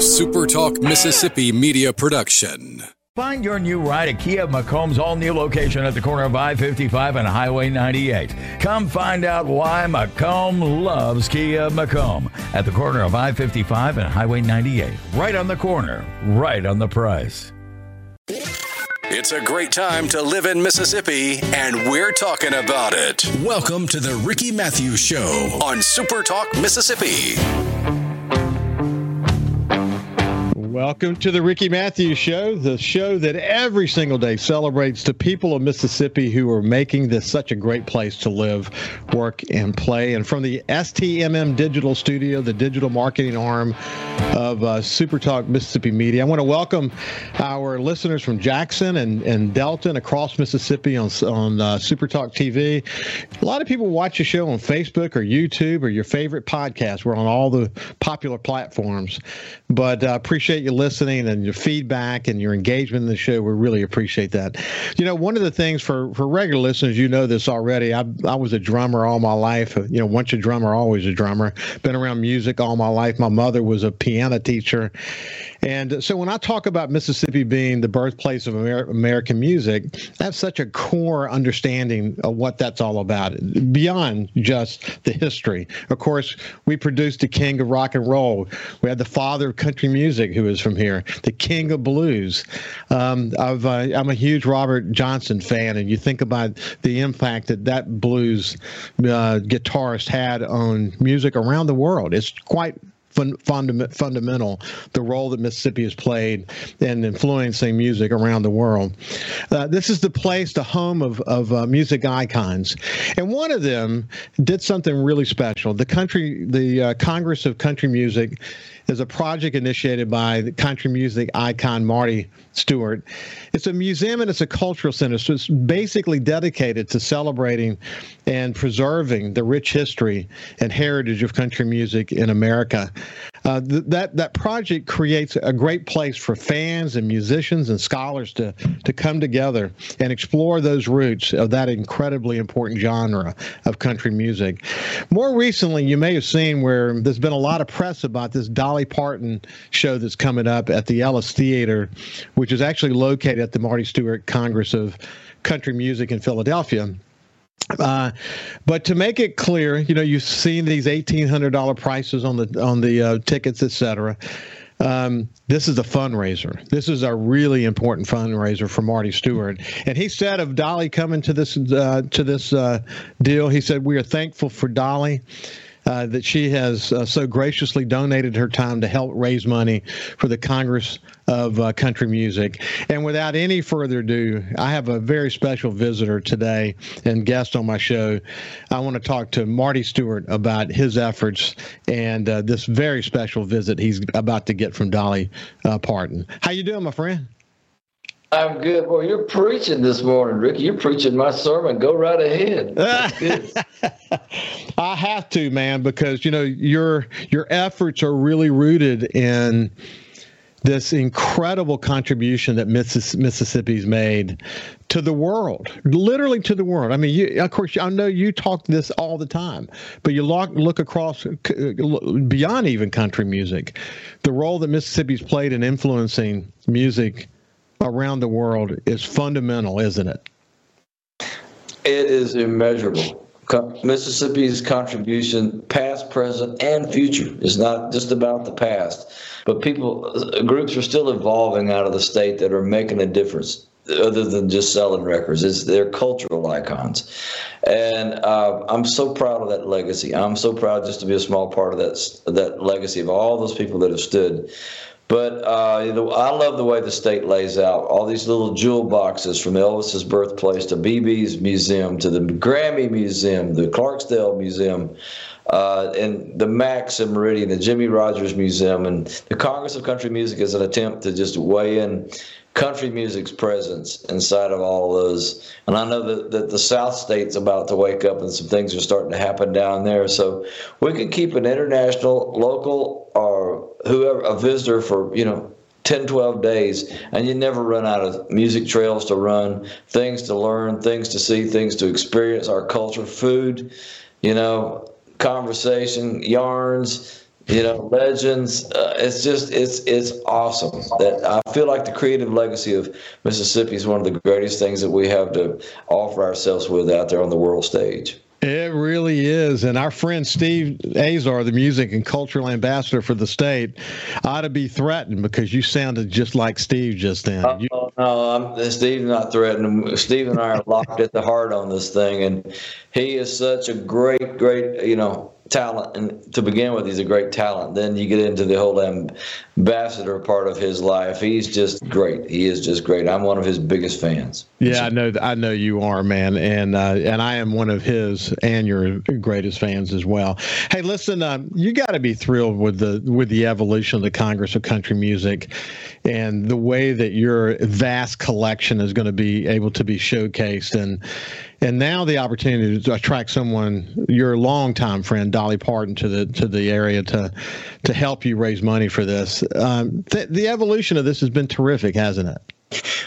SuperTalk Mississippi media production. Find your new ride at Kia McComb's all new location at the corner of I 55 and Highway 98. Come find out why McComb loves Kia McComb at the corner of I 55 and Highway 98. Right on the corner, right on the price. It's a great time to live in Mississippi, and we're talking about it. Welcome to the Ricky Mathews Show on SuperTalk Mississippi. Welcome to the Ricky Mathews Show, the show that every single day celebrates the people of Mississippi who are making this such a great place to live, work, and play. And from the STMM Digital Studio, the digital marketing arm of uh, Super Talk Mississippi Media, I want to welcome our listeners from Jackson and, and Delton across Mississippi on, on uh, Super Talk TV. A lot of people watch the show on Facebook or YouTube or your favorite podcast. We're on all the popular platforms. But I uh, appreciate you listening and your feedback and your engagement in the show. We really appreciate that. You know, one of the things for, for regular listeners, you know this already. I, I was a drummer all my life. You know, once a drummer, always a drummer. Been around music all my life. My mother was a piano teacher. And so when I talk about Mississippi being the birthplace of Amer- American music, that's such a core understanding of what that's all about, beyond just the history. Of course, we produced the king of rock and roll. We had the father of country music who is from here, the king of blues. Um, uh, I'm a huge Robert Johnson fan, and you think about the impact that that blues uh, guitarist had on music around the world. It's quite fun, fundament, fundamental the role that Mississippi has played in influencing music around the world. Uh, this is the place, the home of, of uh, music icons. And one of them did something really special. The country, the uh, Congress of Country Music is a project initiated by the country music icon Marty Stuart. It's a museum and it's a cultural center. So it's basically dedicated to celebrating and preserving the rich history and heritage of country music in America. Uh, th- that that project creates a great place for fans and musicians and scholars to to come together and explore those roots of that incredibly important genre of country music. More recently, you may have seen where there's been a lot of press about this Dolly Parton show that's coming up at the Ellis Theater, which is actually located at the Marty Stuart Congress of Country Music in Philadelphia. Uh, but to make it clear, you know, you've seen these eighteen hundred dollar prices on the on the uh, tickets, etc. Um, this is a fundraiser. This is a really important fundraiser for Marty Stuart. And he said of Dolly coming to this uh, to this uh, deal, he said we are thankful for Dolly uh, that she has uh, so graciously donated her time to help raise money for the Congress of uh, Country Music. And without any further ado, I have a very special visitor today and guest on my show. I want to talk to Marty Stuart about his efforts and uh, this very special visit he's about to get from Dolly uh, Parton. How you doing, my friend? I'm good. Well, you're preaching this morning, Ricky. You're preaching my sermon. Go right ahead. I have to, man, because you know your your efforts are really rooted in this incredible contribution that Mississippi's made to the world, literally to the world. I mean, you, of course, I know you talk this all the time, but you look, look across beyond even country music, the role that Mississippi's played in influencing music around the world is fundamental, isn't it? It is immeasurable. Mississippi's contribution, past, present, and future, is not just about the past, but people, groups are still evolving out of the state that are making a difference other than just selling records. It's they're cultural icons, and uh, I'm so proud of that legacy. I'm so proud just to be a small part of that that legacy of all those people that have stood but uh, I love the way the state lays out all these little jewel boxes from Elvis's birthplace to BB's museum to the Grammy Museum, the Clarksdale Museum, uh, and the Max and Meridian, the Jimmie Rodgers Museum, and the Congress of Country Music is an attempt to just weigh in country music's presence inside of all of those. And I know that, that the South State's about to wake up and some things are starting to happen down there. So we can keep an international, local, or whoever, a visitor for, you know, 10, 12 days, and you never run out of music trails to run, things to learn, things to see, things to experience, our culture, food, you know, conversation, yarns, you know, legends. Uh, it's just it's it's awesome. That I feel like the creative legacy of Mississippi is one of the greatest things that we have to offer ourselves with out there on the world stage. It really is. And our friend Steve Azar, the music and cultural ambassador for the state, ought to be threatened because you sounded just like Steve just then. Oh, you- no, I'm, Steve's not threatening. Steve and I are locked at the heart on this thing. And he is such a great, great, you know, talent. And to begin with, he's a great talent. Then you get into the whole ambassador part of his life. He's just great. He is just great. I'm one of his biggest fans. Yeah, I know. I know you are, man, and uh, and I am one of his and your greatest fans as well. Hey, listen, um, you got to be thrilled with the with the evolution of the Congress of Country Music, and the way that your vast collection is going to be able to be showcased, and and now the opportunity to attract someone, your longtime friend Dolly Parton, to the to the area to to help you raise money for this. Um, th- the evolution of this has been terrific, hasn't it?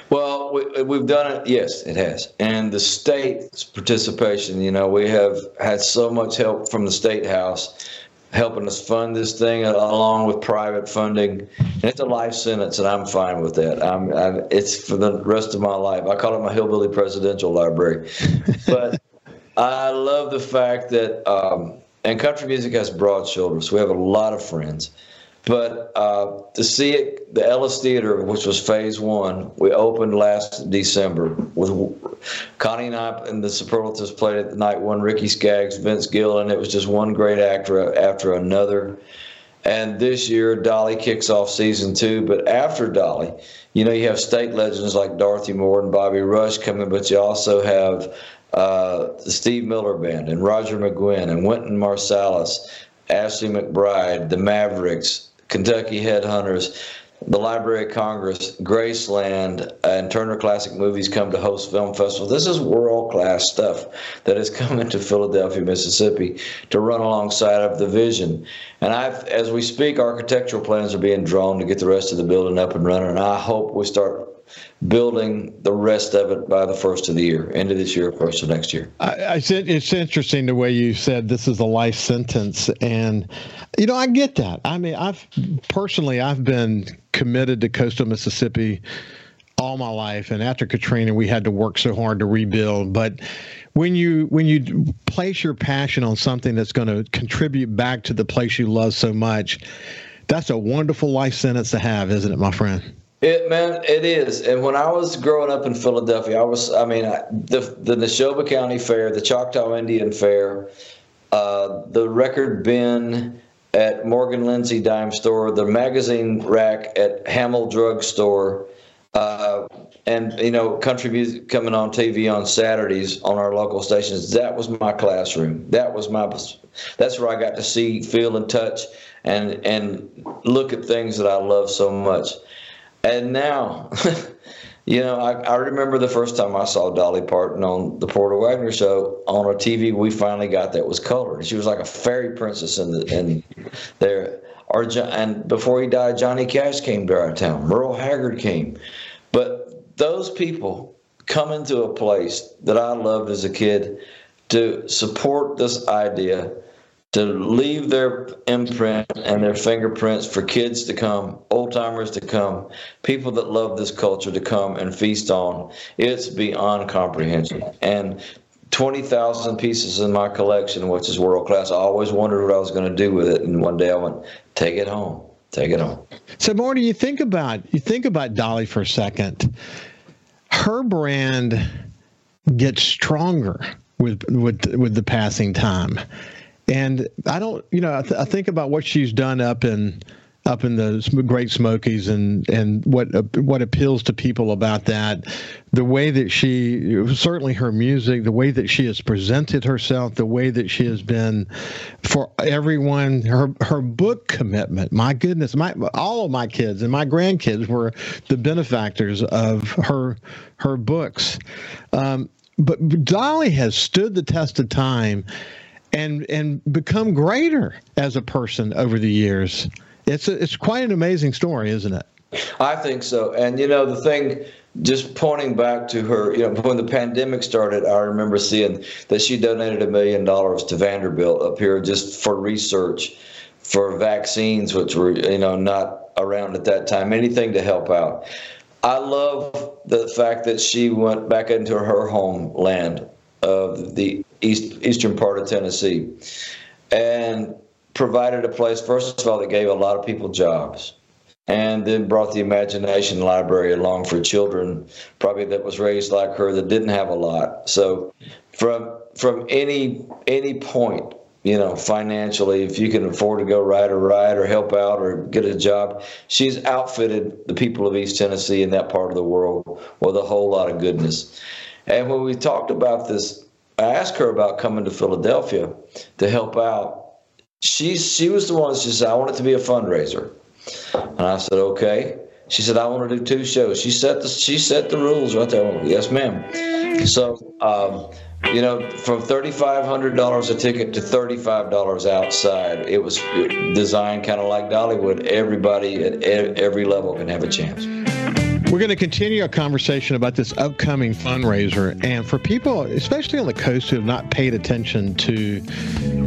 Well, we, have done it. Yes, it has. And the state's participation, you know, we have had so much help from the state house helping us fund this thing along with private funding. And it's a life sentence, and I'm fine with that. I'm, I'm, it's for the rest of my life. I call it my hillbilly presidential library. but I love the fact that, um, and country music has broad shoulders. We have a lot of friends. But uh, to see it, the Ellis Theater, which was phase one, we opened last December Connie and I and the Superlatives played at the night one, Ricky Skaggs, Vince Gill, and it was just one great actor after another. And this year, Dolly kicks off season two. But after Dolly, you know, you have state legends like Dorothy Moore and Bobby Rush coming, but you also have uh, the Steve Miller Band and Roger McGuinn and Wynton Marsalis, Ashley McBryde, the Mavericks, Kentucky Headhunters, the Library of Congress, Graceland, and Turner Classic Movies come to host film festival. This is world class stuff that is coming to Philadelphia, Mississippi, to run alongside of the vision. And I've, as we speak, architectural plans are being drawn to get the rest of the building up and running. And I hope we start building the rest of it by the first of the year, end of this year, first of next year. I, I said it's interesting the way you said this is a life sentence, and you know I get that. I mean, I've personally I've been committed to coastal Mississippi all my life, and after Katrina, we had to work so hard to rebuild, but when you when you place your passion on something that's going to contribute back to the place you love so much that's a wonderful life sentence to have isn't it my friend? It man, it is. And when I was growing up in Philadelphia, I was, I mean, I, the the Neshoba County Fair, the Choctaw Indian Fair, uh, the record bin at Morgan Lindsay Dime Store, the magazine rack at Hamill Drug Store, uh, and you know, country music coming on TV on Saturdays on our local stations. That was my classroom. That was my. That's where I got to see, feel, and touch, and and look at things that I love so much. And now, you know, I, I, remember the first time I saw Dolly Parton on the Porter Wagoner show on a TV we finally got that was colored. She was like a fairy princess in the in there. Our, and before he died, Johnny Cash came to our town. Merle Haggard came. But those people come into a place that I loved as a kid to support this idea to leave their imprint and their fingerprints for kids to come, old timers to come, people that love this culture to come and feast on. It's beyond comprehension. And 20,000 pieces in my collection, which is world class. I always wondered what I was going to do with it. And one day I went, take it home. Take it home. So, Marty, you think about you think about Dolly for a second. Her brand gets stronger with with with the passing time. And I don't, you know, I, th- I, think about what she's done up in up in the Great Smokies and and what uh, what appeals to people about that, the way that she certainly her music, the way that she has presented herself, the way that she has been for everyone. Her her book commitment. My goodness, my all of my kids and my grandkids were the benefactors of her her books. Um, but Dolly has stood the test of time and and become greater as a person over the years. It's a, it's quite an amazing story, isn't it? I think so. And you know, the thing just pointing back to her, you know, when the pandemic started, I remember seeing that she donated a million dollars to Vanderbilt up here just for research for vaccines, which were you know not around at that time. Anything to help out. I love the fact that she went back into her homeland of the east eastern part of Tennessee, and provided a place. First of all, that gave a lot of people jobs and then brought the imagination library along for children probably that was raised like her that didn't have a lot so from from any any point you know financially if you can afford to go ride a ride or help out or get a job she's outfitted the people of east tennessee in that part of the world with a whole lot of goodness and when we talked about this i asked her about coming to philadelphia to help out she she was the one she said i want it to be a fundraiser and I said, okay. She said, I want to do two shows. She set the she set the rules right there. Yes, ma'am. So, um, you know, from thirty five hundred dollars a ticket to thirty five dollars outside, it was designed kind of like Dollywood. Everybody at every level can have a chance. We're going to continue our conversation about this upcoming fundraiser. And for people, especially on the coast, who have not paid attention to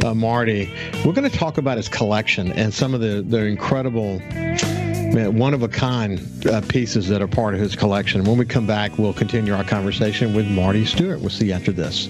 uh, Marty, we're going to talk about his collection and some of the, the incredible, one of a kind uh, pieces that are part of his collection. When we come back, we'll continue our conversation with Marty Stuart. We'll see you after this.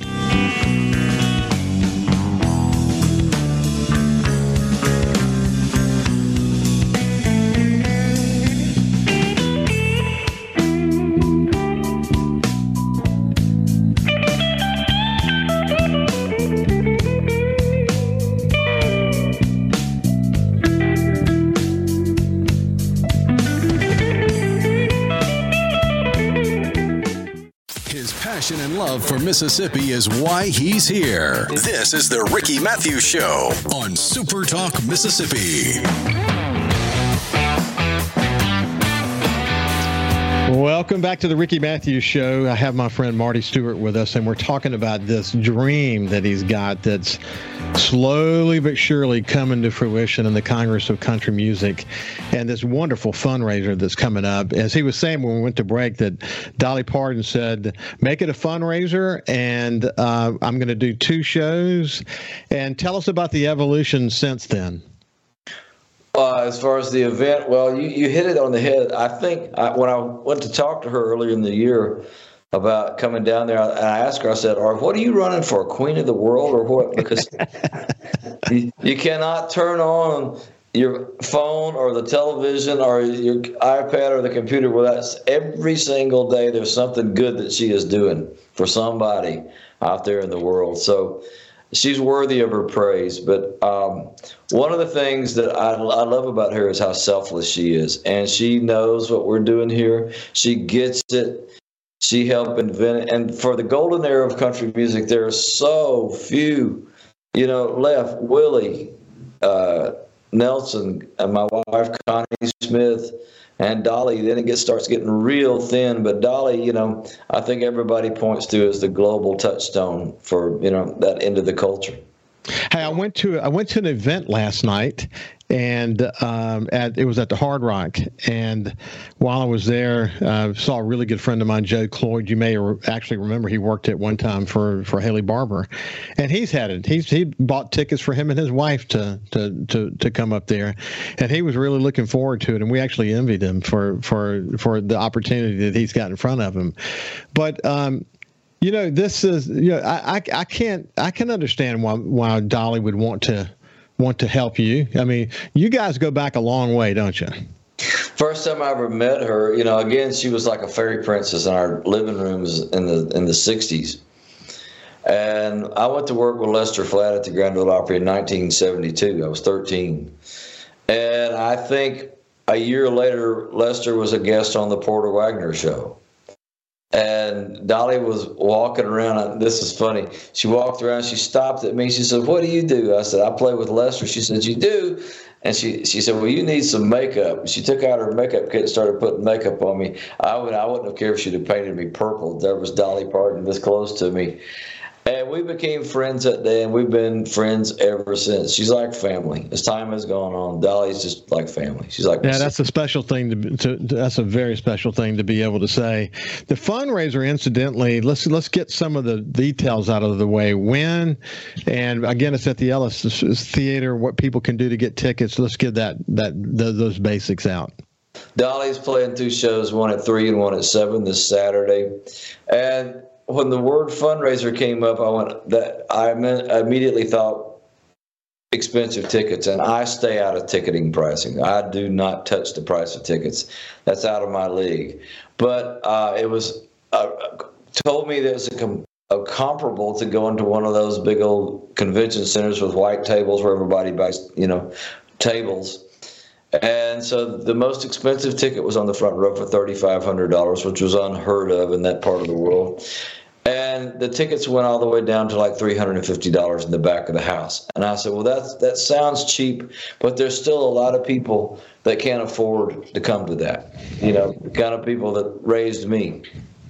For Mississippi is why he's here. This is the Ricky Mathews Show on Super Talk Mississippi. Welcome back to the Ricky Mathews Show. I have my friend Marty Stuart with us, and we're talking about this dream that he's got that's slowly but surely coming to fruition in the Congress of Country Music and this wonderful fundraiser that's coming up. As he was saying when we went to break, that Dolly Parton said, make it a fundraiser, and uh, I'm going to do two shows. And tell us about the evolution since then. Uh, as far as the event, well, you, you hit it on the head. I think I, when I went to talk to her earlier in the year, about coming down there. And I asked her, I said, "Or what are you running for, Queen of the World, or what?" Because you, you cannot turn on your phone or the television or your iPad or the computer without every single day there's something good that she is doing for somebody out there in the world. So she's worthy of her praise. But um, one of the things that I, I love about her is how selfless she is, and she knows what we're doing here. She gets it she helped invent it. And for the golden era of country music, there are so few, you know, left. Willie, uh, Nelson, and my wife Connie Smith, and Dolly. Then it gets starts getting real thin. But Dolly, you know, I think everybody points to as the global touchstone for you know that end of the culture. Hey, I went to I went to an event last night, and um, at, it was at the Hard Rock. And while I was there, I uh, saw a really good friend of mine, Joe Cloyd. You may actually remember he worked at one time for for Haley Barbour, and he's had it. He's he bought tickets for him and his wife to to to to come up there, and he was really looking forward to it. And we actually envied him for for for the opportunity that he's got in front of him. But um, you know, this is you know, I, I, I can't I can understand why why Dolly would want to want to help you. I mean, you guys go back a long way, don't you? First time I ever met her, you know, again, she was like a fairy princess in our living rooms in the in the '60s. And I went to work with Lester Flatt at the Grand Ole Opry in 1972. I was 13, and I think a year later, Lester was a guest on the Porter Wagoner show. And Dolly was walking around. This is funny. She walked around. She stopped at me. She said, "What do you do?" I said, "I play with Lester." She said, "You do?" And she she said, "Well, you need some makeup." She took out her makeup kit and started putting makeup on me. I would I wouldn't have cared if she'd have painted me purple. There was Dolly Parton this close to me. And we became friends that day, and we've been friends ever since. She's like family. As time has gone on, Dolly's just like family. She's like yeah. That's a special thing to, to, That's a very special thing to be able to say. The fundraiser, incidentally, let's let's get some of the details out of the way. When, and again, it's at the Ellis Theater. What people can do to get tickets. Let's get that that those basics out. Dolly's playing two shows, one at three and one at seven this Saturday, and when the word fundraiser came up, I went that I immediately thought expensive tickets, and I stay out of ticketing pricing. I do not touch the price of tickets. That's out of my league. But uh, it was uh, told me it's a, com- a comparable to going to one of those big old convention centers with white tables where everybody buys, you know, tables. And so the most expensive ticket was on the front row for $3,500, which was unheard of in that part of the world. And the tickets went all the way down to like $350 in the back of the house. And i said well that's that sounds cheap but there's still a lot of people that can't afford to come to that you know the kind of people that raised me.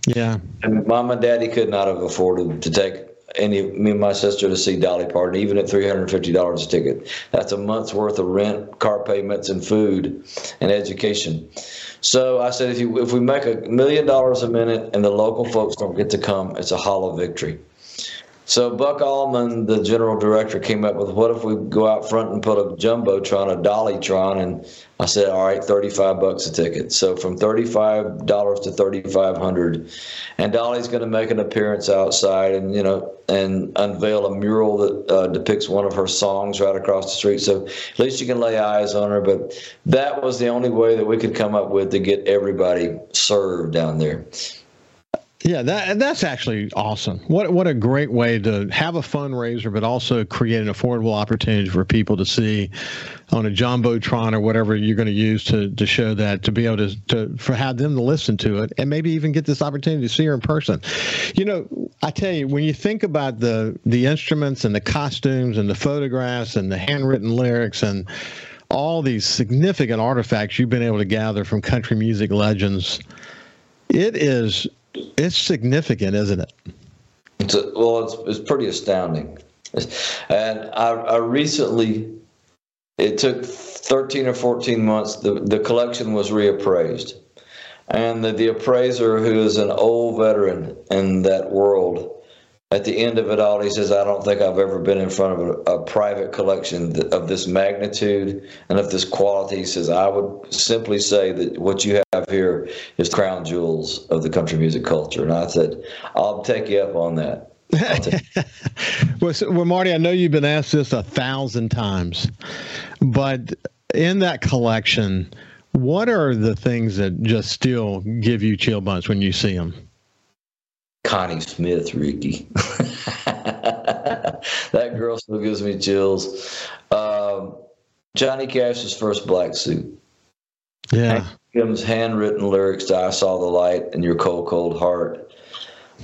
Yeah. And mom and daddy could not have afforded to take any me and my sister to see Dolly Parton, even at three hundred fifty dollars a ticket. That's a month's worth of rent, car payments, and food, and education. So I said, if you if we make a million dollars a minute and the local folks don't get to come, it's a hollow victory. So Buck Allman, the general director, came up with what if we go out front and put a jumbotron, a dollytron, and I said, all right, thirty-five bucks a ticket. So from thirty-five dollars to thirty-five hundred, and Dolly's going to make an appearance outside, and you know, and unveil a mural that uh, depicts one of her songs right across the street. So at least you can lay eyes on her. But that was the only way that we could come up with to get everybody served down there. Yeah, that that's actually awesome. What what a great way to have a fundraiser, but also create an affordable opportunity for people to see on a jumbotron or whatever you're going to use to to show that to be able to to for have them to listen to it and maybe even get this opportunity to see her in person. You know, I tell you, when you think about the the instruments and the costumes and the photographs and the handwritten lyrics and all these significant artifacts you've been able to gather from country music legends, it is it's significant, isn't it? It's a, well, it's, it's pretty astounding. And I, I recently, it took 13 or 14 months, the, the collection was reappraised. And the, the appraiser, who is an old veteran in that world, at the end of it all, he says, I don't think I've ever been in front of a, a, private collection of this magnitude and of this quality. He says, I would simply say that what you have here is crown jewels of the country music culture. And I said, I'll take you up on that. well, so, well, Marty, I know you've been asked this a thousand times, but in that collection, what are the things that just still give you chill bumps when you see them? Connie Smith, Ricky. that girl still gives me chills. Um, Johnny Cash's first black suit. Yeah. Hank handwritten lyrics to I Saw the Light in Your Cold, Cold Heart.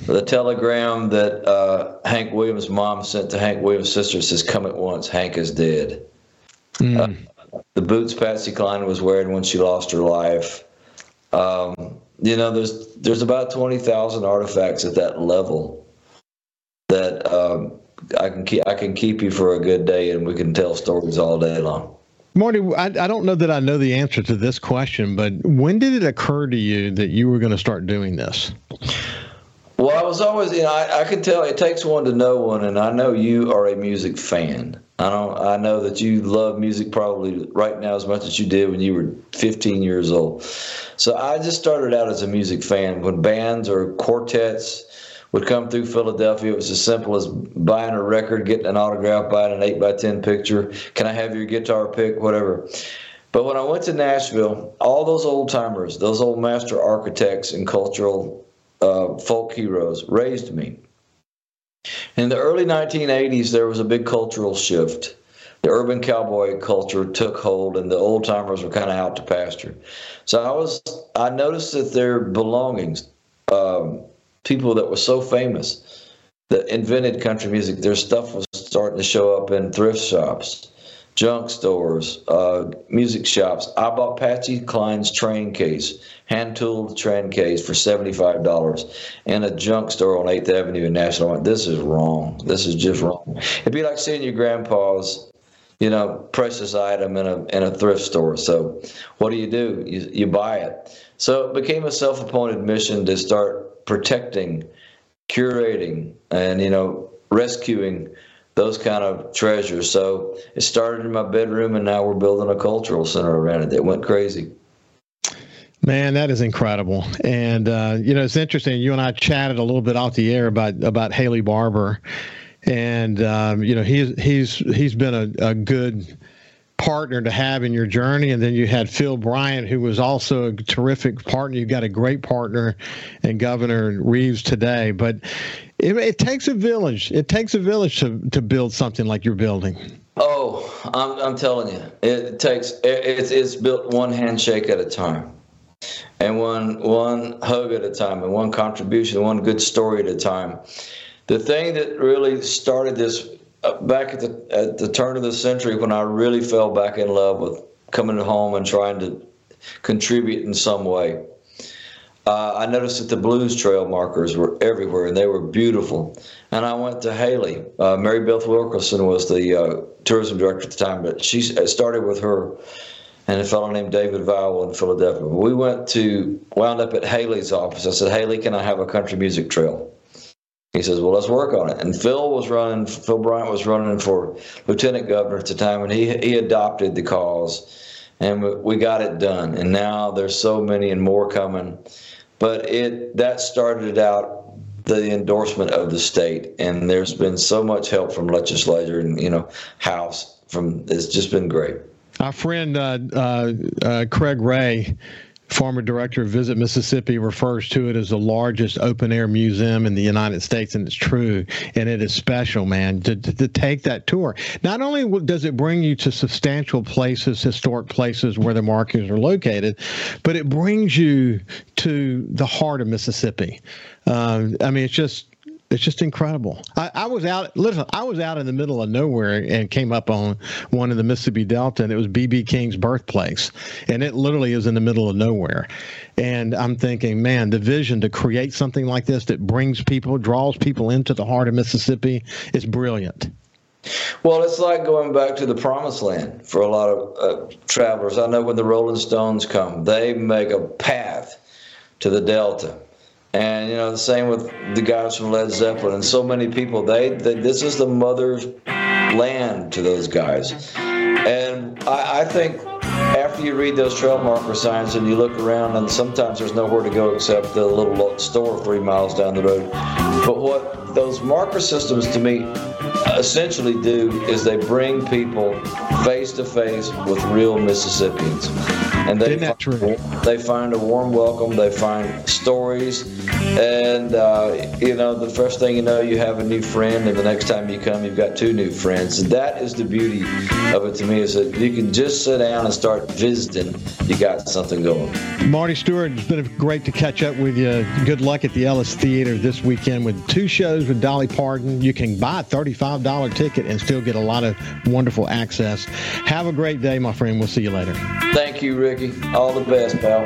The telegram that uh, Hank Williams' mom sent to Hank Williams' sister says, Come at once, Hank is dead. Mm. Uh, the boots Patsy Cline was wearing when she lost her life. Um, you know, there's there's about twenty thousand artifacts at that level that um, I can keep I can keep you for a good day, and we can tell stories all day long. Marty, I, I don't know that I know the answer to this question, but when did it occur to you that you were going to start doing this? Well, I was always, you know, I, I can tell it takes one to know one, and I know you are a music fan. I don't. I know that you love music probably right now as much as you did when you were 15 years old. So I just started out as a music fan. When bands or quartets would come through Philadelphia, it was as simple as buying a record, getting an autograph, buying an eight by ten picture. Can I have your guitar pick? Whatever. But when I went to Nashville, all those old timers, those old master architects and cultural uh, folk heroes raised me. In the early 1980s, there was a big cultural shift. The urban cowboy culture took hold, and the old timers were kind of out to pasture. So I was, I noticed that their belongings, um, people that were so famous that invented country music, their stuff was starting to show up in thrift shops. Junk stores, uh, music shops. I bought Patsy Cline's train case, hand tooled train case for $75 in a junk store on 8th Avenue in Nashville. This is wrong. This is just wrong. It'd be like seeing your grandpa's you know, precious item in a in a thrift store. So, what do you do? You you buy it. So it became a self-appointed mission to start protecting, curating, and you know, rescuing those kind of treasures. So it started in my bedroom, and now we're building a cultural center around it. It went crazy. Man, that is incredible. And uh, you know, it's interesting. You and I chatted a little bit off the air about about Haley Barbour, and um, you know, he's he's he's been a, a good partner to have in your journey. And then you had Phil Bryant, who was also a terrific partner. You've got a great partner in Governor Reeves today. But it, it takes a village. It takes a village to, to build something like you're building. Oh, I'm, I'm telling you, it takes it, it's it's built one handshake at a time, and one one hug at a time, and one contribution, one good story at a time. The thing that really started this back at the at the turn of the century when I really fell back in love with coming home and trying to contribute in some way. Uh, I noticed that the blues trail markers were everywhere and they were beautiful. And I went to Haley. Uh, Mary Beth Wilkerson was the uh, tourism director at the time, but she started with her and a fellow named David Vowell in Philadelphia. We went to wound up at Haley's office. I said, Haley, can I have a country music trail? He says, "Well, let's work on it." And Phil was running. Phil Bryant was running for lieutenant governor at the time, and he he adopted the cause, and we got it done. And now there's so many and more coming, but it that started out the endorsement of the state, and there's been so much help from legislature and you know House. From it's just been great. Our friend uh, uh, uh, Craig Ray former director of Visit Mississippi refers to it as the largest open air museum in the United States, and it's true. And it is special, man, to, to, to, take that tour. Not only does it bring you to substantial places, historic places where the markers are located, but it brings you to the heart of Mississippi. Uh, I mean, it's just it's just incredible. I, I, was out, listen, I was out in the middle of nowhere and came up on one of the Mississippi Delta, and it was BB King's birthplace, and it literally is in the middle of nowhere. And I'm thinking, man, the vision to create something like this that brings people, draws people into the heart of Mississippi is brilliant. Well, it's like going back to the promised land for a lot of uh, travelers. I know when the Rolling Stones come, they make a path to the Delta and you know the same with the guys from Led Zeppelin and so many people. They, they this is the mother's land to those guys, and I, I think after you read those trail marker signs and you look around, and sometimes there's nowhere to go except the little store three miles down the road. But what those marker systems to me essentially do is they bring people face to face with real Mississippians. And they, find, they find a warm welcome, they find stories, and uh, you know, the first thing you know, you have a new friend, and the next time you come, you've got two new friends. And that is the beauty of it to me is that you can just sit down and start visiting. You got something going. Marty Stuart, it's been great to catch up with you. Good luck at the Ellis Theater this weekend with two shows with Dolly Parton. You can buy a $35 ticket and still get a lot of wonderful access. Have a great day, my friend. We'll see you later. Thank you, Ricky. All the best, pal.